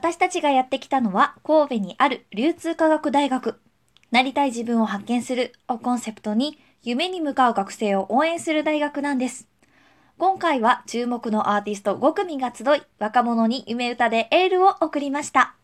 私たちがやってきたのは神戸にある流通科学大学。なりたい自分を発見するをコンセプトに夢に向かう学生を応援する大学なんです。今回は注目のアーティスト5組が集い、若者に夢歌でエールを送りました。